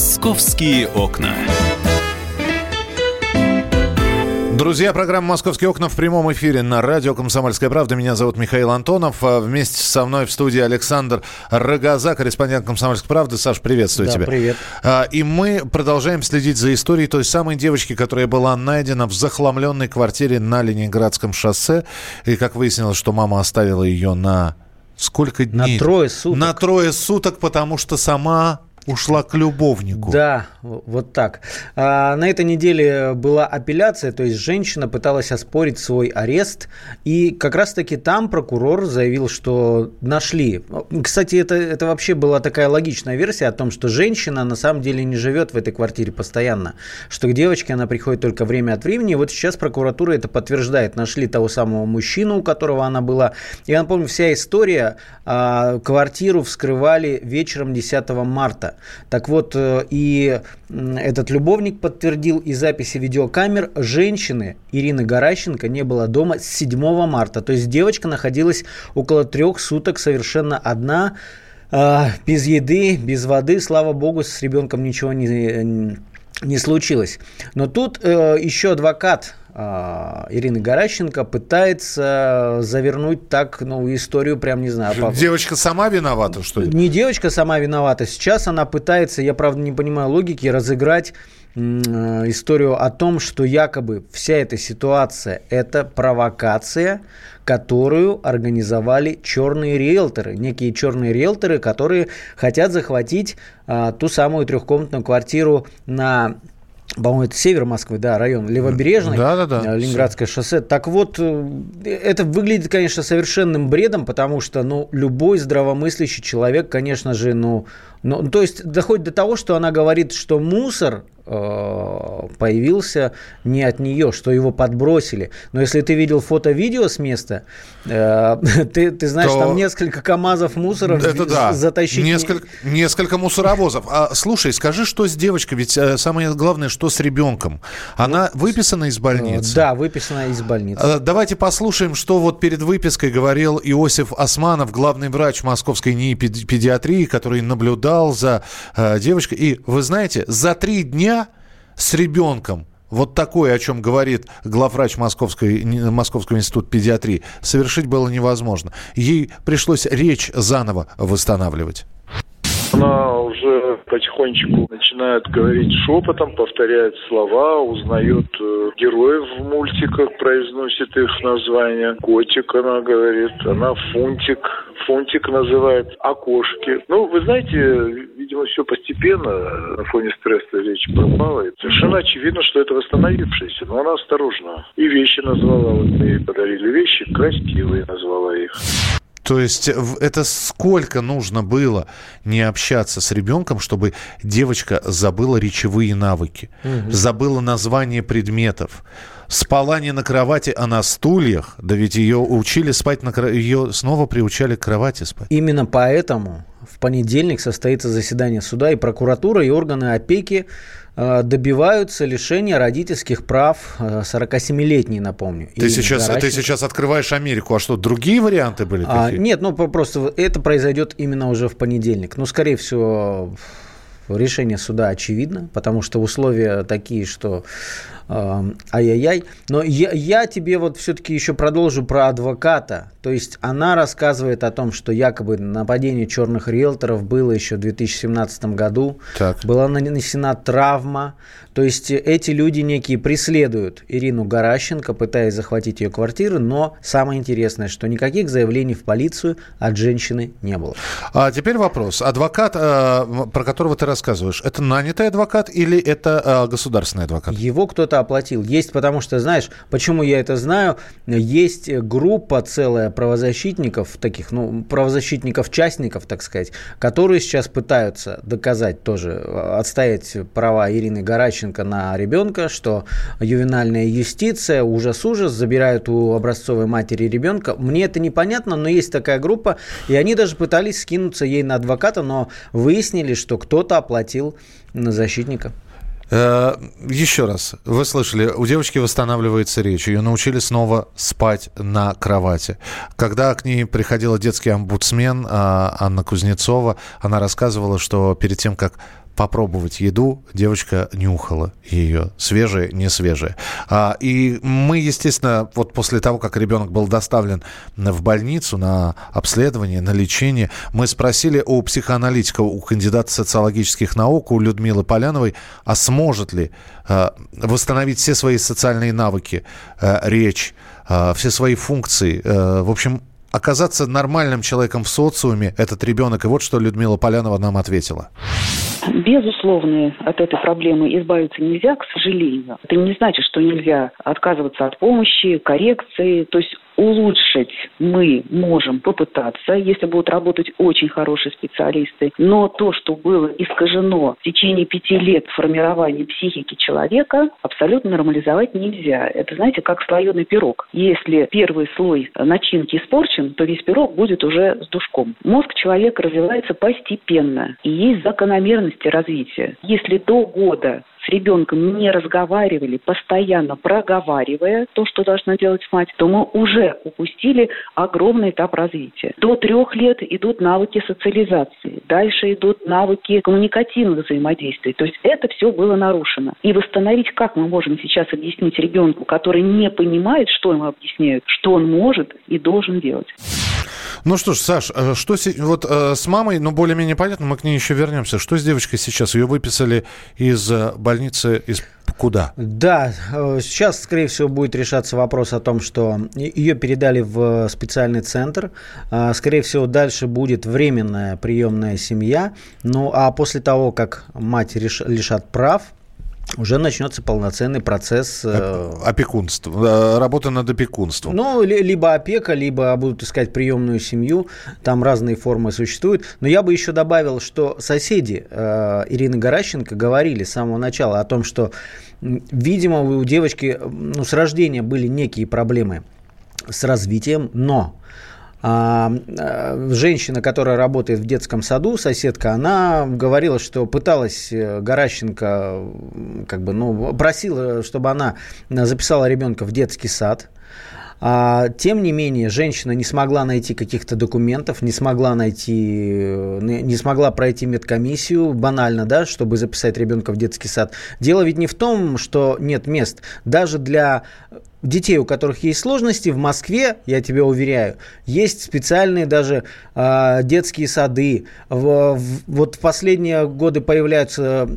Московские окна. Друзья, программа «Московские окна» в прямом эфире на радио «Комсомольская правда». Меня зовут Михаил Антонов. А Вместе со мной в студии Александр Рогоза, корреспондент «Комсомольской правды». Саш, приветствую Да, тебя. привет. А, И мы продолжаем следить за историей той самой девочки, которая была найдена в захламленной квартире на Ленинградском шоссе. И как выяснилось, что мама оставила ее на сколько На дней? трое суток. На трое суток, потому что сама ушла к любовнику. Да, вот так. А, на этой неделе была апелляция, то есть женщина пыталась оспорить свой арест, и как раз-таки там прокурор заявил, что нашли. Кстати, это, это вообще была такая логичная версия о том, что женщина на самом деле не живет в этой квартире постоянно, что к девочке она приходит только время от времени. И вот сейчас прокуратура это подтверждает. Нашли того самого мужчину, у которого она была. Я напомню, вся история, а, квартиру вскрывали вечером 10 марта. Так вот, э, и этот любовник подтвердил и записи видеокамер женщины Ирины Гаращенко не было дома с 7 марта. То есть девочка находилась около трех суток совершенно одна, а, без еды, без воды. Слава богу, с ребенком ничего не, не случилось. Но тут э, еще адвокат а, Ирины Гаращенко пытается завернуть так, ну, историю прям, не знаю, по- Девочка сама виновата, что ли? не девочка сама виновата. Сейчас она пытается, я правда не понимаю логики, разыграть э, историю о том, что якобы вся эта ситуация – это провокация, которую организовали черные риэлторы. Некие черные риэлторы, которые хотят захватить а, ту самую трехкомнатную квартиру на по-моему, это север Москвы, да, район Левобережный, Да-да-да. э, Ленинградское шоссе. Так вот, э, это выглядит, конечно, совершенным бредом, потому что, ну, любой здравомыслящий человек, конечно же, ну, ну, то есть доходит до того, что она говорит, что мусор появился не от нее, что его подбросили. Но если ты видел фото-видео с места, э, ты, ты знаешь, То- там несколько КАМАЗов мусора Это да. затащить. не- Несколько, несколько мусоровозов. А, слушай, скажи, что с девочкой? Ведь э, самое главное, что с ребенком? Она выписана из больницы? Ну, Да, выписана из больницы. Э, Давайте послушаем, что вот перед выпиской говорил Иосиф Османов, главный врач московской НИИ педи- педиатрии, который наблюдал за э, девочкой. И вы знаете, за три дня с ребенком вот такое, о чем говорит главврач Московской, Московского института педиатрии, совершить было невозможно. Ей пришлось речь заново восстанавливать. Она уже потихонечку начинает говорить шепотом, повторяет слова, узнает э, героев в мультиках, произносит их названия. Котик она говорит, она фунтик, фунтик называет, окошки. Ну, вы знаете, видимо, все постепенно на фоне стресса речь пропала. И совершенно очевидно, что это восстановившаяся, но она осторожна. И вещи назвала, вот ей подарили вещи, красивые назвала их. То есть это сколько нужно было не общаться с ребенком, чтобы девочка забыла речевые навыки, забыла название предметов, спала не на кровати, а на стульях. Да ведь ее учили спать на кровати, ее снова приучали к кровати спать. Именно поэтому в понедельник состоится заседание суда, и прокуратура, и органы опеки э, добиваются лишения родительских прав э, 47-летней, напомню. Ты сейчас, ты сейчас открываешь Америку, а что, другие варианты были? А, нет, ну просто это произойдет именно уже в понедельник. Ну, скорее всего, решение суда очевидно, потому что условия такие, что э, ай-яй-яй. Но я, я тебе вот все-таки еще продолжу про адвоката. То есть она рассказывает о том, что якобы нападение черных риэлторов было еще в 2017 году. Так. Была нанесена травма. То есть эти люди некие преследуют Ирину Гаращенко, пытаясь захватить ее квартиру, но самое интересное, что никаких заявлений в полицию от женщины не было. А теперь вопрос. Адвокат, э, про которого ты рассказываешь, это нанятый адвокат или это э, государственный адвокат? Его кто-то оплатил. Есть, потому что, знаешь, почему я это знаю, есть группа целая правозащитников, таких, ну, правозащитников-частников, так сказать, которые сейчас пытаются доказать тоже, э, отстоять права Ирины Гараченко на ребенка, что ювенальная юстиция, ужас-ужас, забирают у образцовой матери ребенка. Мне это непонятно, но есть такая группа, и они даже пытались скинуться ей на адвоката, но выяснили, что кто-то оплатил на защитника. Э, Еще раз, вы слышали, у девочки восстанавливается речь, ее научили снова спать на кровати. Когда к ней приходила детский омбудсмен а, Анна Кузнецова, она рассказывала, что перед тем, как попробовать еду. Девочка нюхала ее, свежее, не свежее. А, и мы, естественно, вот после того, как ребенок был доставлен в больницу на обследование, на лечение, мы спросили у психоаналитика, у кандидата социологических наук, у Людмилы Поляновой, а сможет ли а, восстановить все свои социальные навыки, а, речь, а, все свои функции. А, в общем, оказаться нормальным человеком в социуме этот ребенок. И вот что Людмила Полянова нам ответила. Безусловно, от этой проблемы избавиться нельзя, к сожалению. Это не значит, что нельзя отказываться от помощи, коррекции. То есть улучшить мы можем попытаться, если будут работать очень хорошие специалисты. Но то, что было искажено в течение пяти лет формирования психики человека, абсолютно нормализовать нельзя. Это, знаете, как слоеный пирог. Если первый слой начинки испорчен, то весь пирог будет уже с душком. Мозг человека развивается постепенно, и есть закономерности развития. Если до года с ребенком не разговаривали, постоянно проговаривая то, что должна делать мать, то мы уже упустили огромный этап развития. До трех лет идут навыки социализации, дальше идут навыки коммуникативного взаимодействия. То есть это все было нарушено. И восстановить, как мы можем сейчас объяснить ребенку, который не понимает, что ему объясняют, что он может и должен делать. Ну что ж, Саш, э, что вот э, с мамой, ну более-менее понятно, мы к ней еще вернемся. Что с девочкой сейчас? Ее выписали из э, больницы, из куда? Да, сейчас, скорее всего, будет решаться вопрос о том, что ее передали в специальный центр. Скорее всего, дальше будет временная приемная семья. Ну, а после того, как мать лишат прав, уже начнется полноценный процесс... Э, Опекунство, работа над опекунством. Ну, либо опека, либо будут искать приемную семью. Там разные формы существуют. Но я бы еще добавил, что соседи э, Ирины Горащенко говорили с самого начала о том, что, видимо, у девочки ну, с рождения были некие проблемы с развитием, но а, а, женщина, которая работает в детском саду, соседка, она говорила, что пыталась э, Горащенко, как бы, ну, просила, чтобы она записала ребенка в детский сад. А, тем не менее, женщина не смогла найти каких-то документов, не смогла найти, э, не смогла пройти медкомиссию, банально, да, чтобы записать ребенка в детский сад. Дело ведь не в том, что нет мест. Даже для детей, у которых есть сложности, в Москве, я тебе уверяю, есть специальные даже э, детские сады. В, в, вот в последние годы появляются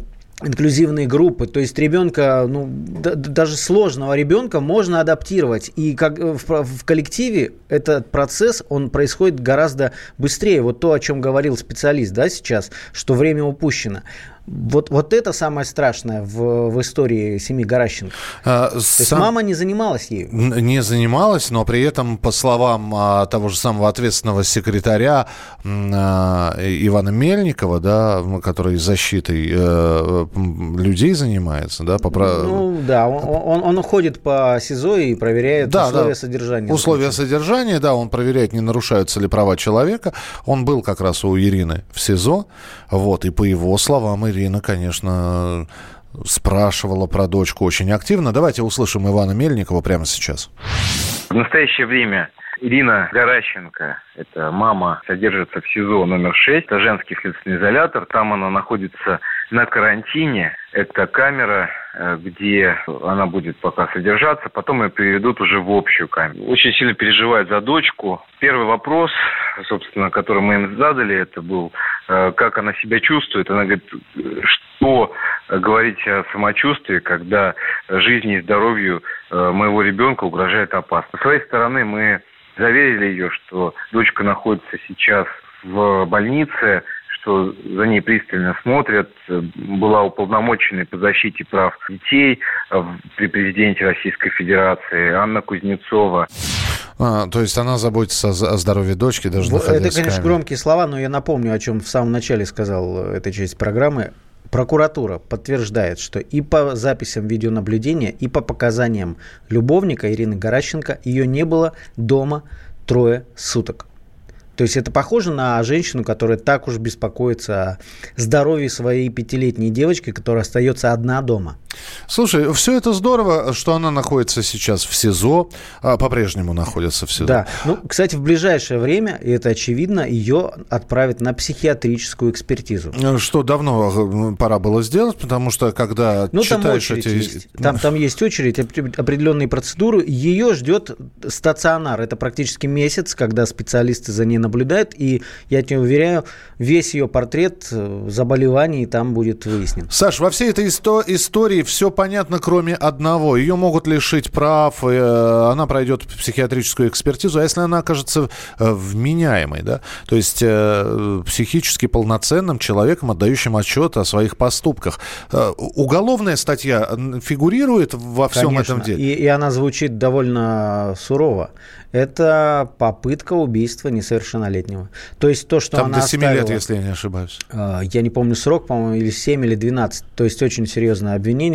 инклюзивные группы, то есть ребенка, ну, да, даже сложного ребенка можно адаптировать, и как в, в коллективе этот процесс, он происходит гораздо быстрее. Вот то, о чем говорил специалист, да, сейчас, что время упущено. Вот, вот это самое страшное в, в истории семьи Горащенко. А, То сам... есть мама не занималась ею? Не занималась, но при этом, по словам а, того же самого ответственного секретаря а, Ивана Мельникова, да, который защитой а, людей занимается, да, по Ну да, он, он, он ходит по СИЗО и проверяет да, условия да, содержания. Условия содержания, да, он проверяет, не нарушаются ли права человека. Он был как раз у Ирины в СИЗО, вот, и по его словам, Ирина Ирина, конечно, спрашивала про дочку очень активно. Давайте услышим Ивана Мельникова прямо сейчас. В настоящее время Ирина Горащенко, это мама, содержится в СИЗО номер 6, это женский следственный изолятор. Там она находится на карантине. Это камера, э, где она будет пока содержаться, потом ее переведут уже в общую камеру. Очень сильно переживает за дочку. Первый вопрос, собственно, который мы им задали, это был, как она себя чувствует. Она говорит, что говорить о самочувствии, когда жизни и здоровью э, моего ребенка угрожает опасность. С своей стороны мы заверили ее, что дочка находится сейчас в больнице, что за ней пристально смотрят, была уполномоченной по защите прав детей э, при президенте Российской Федерации Анна Кузнецова. А, то есть она заботится о, здоровье дочки, даже Это, конечно, громкие слова, но я напомню, о чем в самом начале сказал э, этой части программы. Прокуратура подтверждает, что и по записям видеонаблюдения, и по показаниям любовника Ирины Горащенко ее не было дома трое суток. То есть это похоже на женщину, которая так уж беспокоится о здоровье своей пятилетней девочки, которая остается одна дома. Слушай, все это здорово, что она находится сейчас в СИЗО, а по-прежнему находится в СИЗО. Да. Ну, кстати, в ближайшее время, и это очевидно, ее отправят на психиатрическую экспертизу. Э, что давно э, пора было сделать, потому что когда ну, читаешь там эти... Есть. Там, там есть очередь, определенные процедуры. Ее ждет стационар. Это практически месяц, когда специалисты за ней наблюдают. И я тебе уверяю, весь ее портрет э, заболеваний там будет выяснен. Саш, во всей этой истории все понятно, кроме одного. Ее могут лишить прав, э, она пройдет психиатрическую экспертизу, а если она окажется э, вменяемой, да, то есть психически полноценным человеком, отдающим отчет о своих поступках. Уголовная статья фигурирует во всем Конечно. этом деле? И, и она звучит довольно сурово это попытка убийства несовершеннолетнего. То есть то, что Там она до 7 оставила, лет, если я не ошибаюсь. Я не помню срок, по-моему, или 7, или 12. То есть очень серьезное обвинение.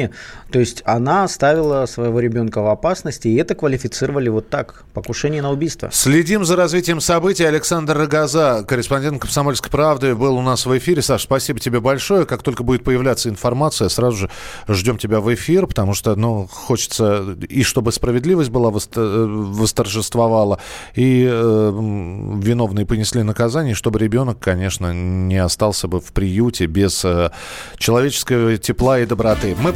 То есть она оставила своего ребенка в опасности, и это квалифицировали вот так. Покушение на убийство. Следим за развитием событий. Александр Рогоза, корреспондент «Комсомольской правды», был у нас в эфире. Саш, спасибо тебе большое. Как только будет появляться информация, сразу же ждем тебя в эфир, потому что, ну, хочется и чтобы справедливость была э, восторжествована, существовало, и э, виновные понесли наказание, чтобы ребенок, конечно, не остался бы в приюте без э, человеческого тепла и доброты. Мы